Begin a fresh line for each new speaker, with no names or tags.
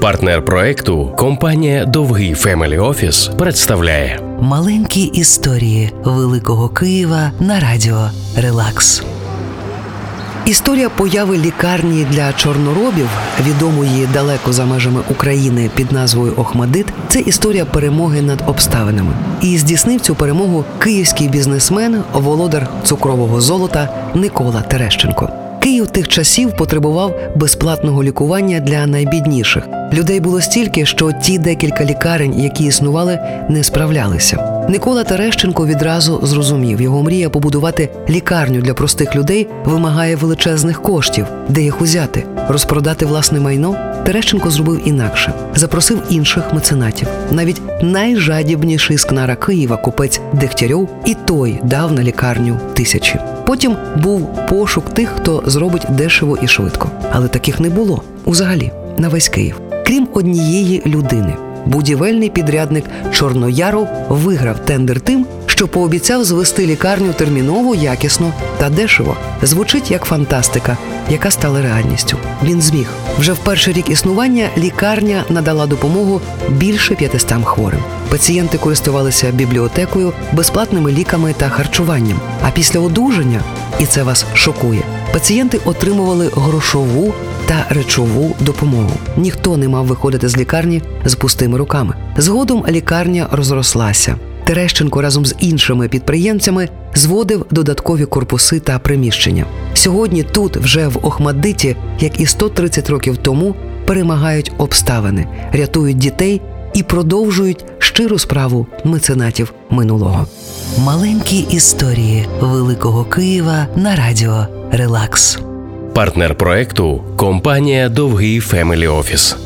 Партнер проекту компанія Довгий Family Office представляє
Маленькі історії Великого Києва на радіо Релакс. Історія появи лікарні для чорноробів, відомої далеко за межами України під назвою Охматдит, це історія перемоги над обставинами. І здійснив цю перемогу київський бізнесмен, володар цукрового золота Нікола Терещенко. Київ тих часів потребував безплатного лікування для найбідніших. Людей було стільки, що ті декілька лікарень, які існували, не справлялися. Микола Терещенко відразу зрозумів, його мрія побудувати лікарню для простих людей вимагає величезних коштів, де їх узяти, розпродати власне майно. Терещенко зробив інакше, запросив інших меценатів. Навіть найжадібніший скнара Києва, купець Дегтярьов, і той дав на лікарню тисячі. Потім був пошук тих, хто зробить дешево і швидко, але таких не було взагалі на весь Київ, крім однієї людини. Будівельний підрядник Чорнояров виграв тендер тим, що пообіцяв звести лікарню терміново, якісно та дешево. Звучить як фантастика, яка стала реальністю. Він зміг вже в перший рік існування. Лікарня надала допомогу більше 500 хворим. Пацієнти користувалися бібліотекою, безплатними ліками та харчуванням. А після одужання, і це вас шокує, пацієнти отримували грошову та речову допомогу. Ніхто не мав виходити з лікарні з пустими руками. Згодом лікарня розрослася. Терещенко разом з іншими підприємцями зводив додаткові корпуси та приміщення. Сьогодні тут, вже в Охмадиті, як і 130 років тому, перемагають обставини, рятують дітей і продовжують щиру справу меценатів минулого. Маленькі історії Великого Києва на радіо Релакс.
партнер проекту компанія Довгий Family Office.